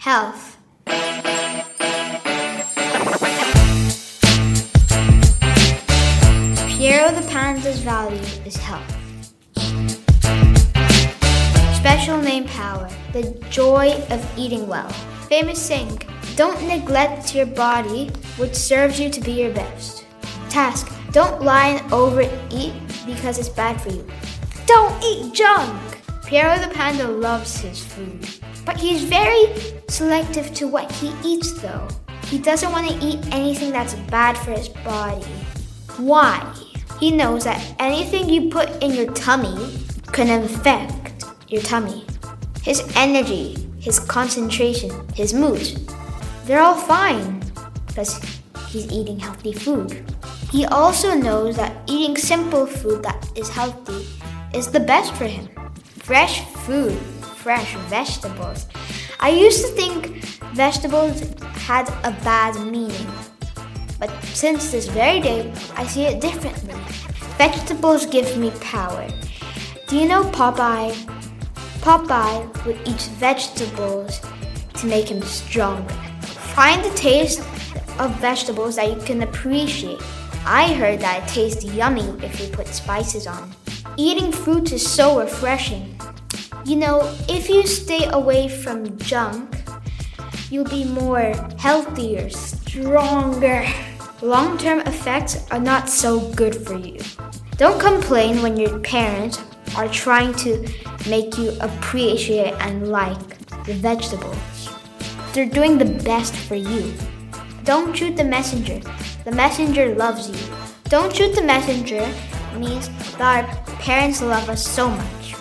Health. Piero the panda's value is health. Special name power, the joy of eating well. Famous saying, don't neglect your body, which serves you to be your best. Task, don't lie and overeat because it's bad for you. Don't eat junk! Piero the panda loves his food, but he's very selective to what he eats though. He doesn't want to eat anything that's bad for his body. Why? He knows that anything you put in your tummy can affect your tummy. His energy, his concentration, his mood, they're all fine because he's eating healthy food. He also knows that eating simple food that is healthy is the best for him. Fresh food, fresh vegetables. I used to think vegetables had a bad meaning. But since this very day, I see it differently. Vegetables give me power. Do you know Popeye? Popeye would eat vegetables to make him stronger. Find the taste of vegetables that you can appreciate. I heard that it tastes yummy if you put spices on. Eating fruits is so refreshing. You know, if you stay away from junk, you'll be more healthier, stronger. Long term effects are not so good for you. Don't complain when your parents are trying to make you appreciate and like the vegetables. They're doing the best for you. Don't shoot the messenger. The messenger loves you. Don't shoot the messenger means that our parents love us so much.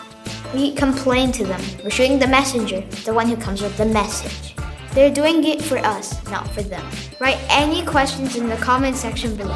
We complain to them. We're shooting the messenger, the one who comes with the message. They're doing it for us, not for them. Write any questions in the comment section below.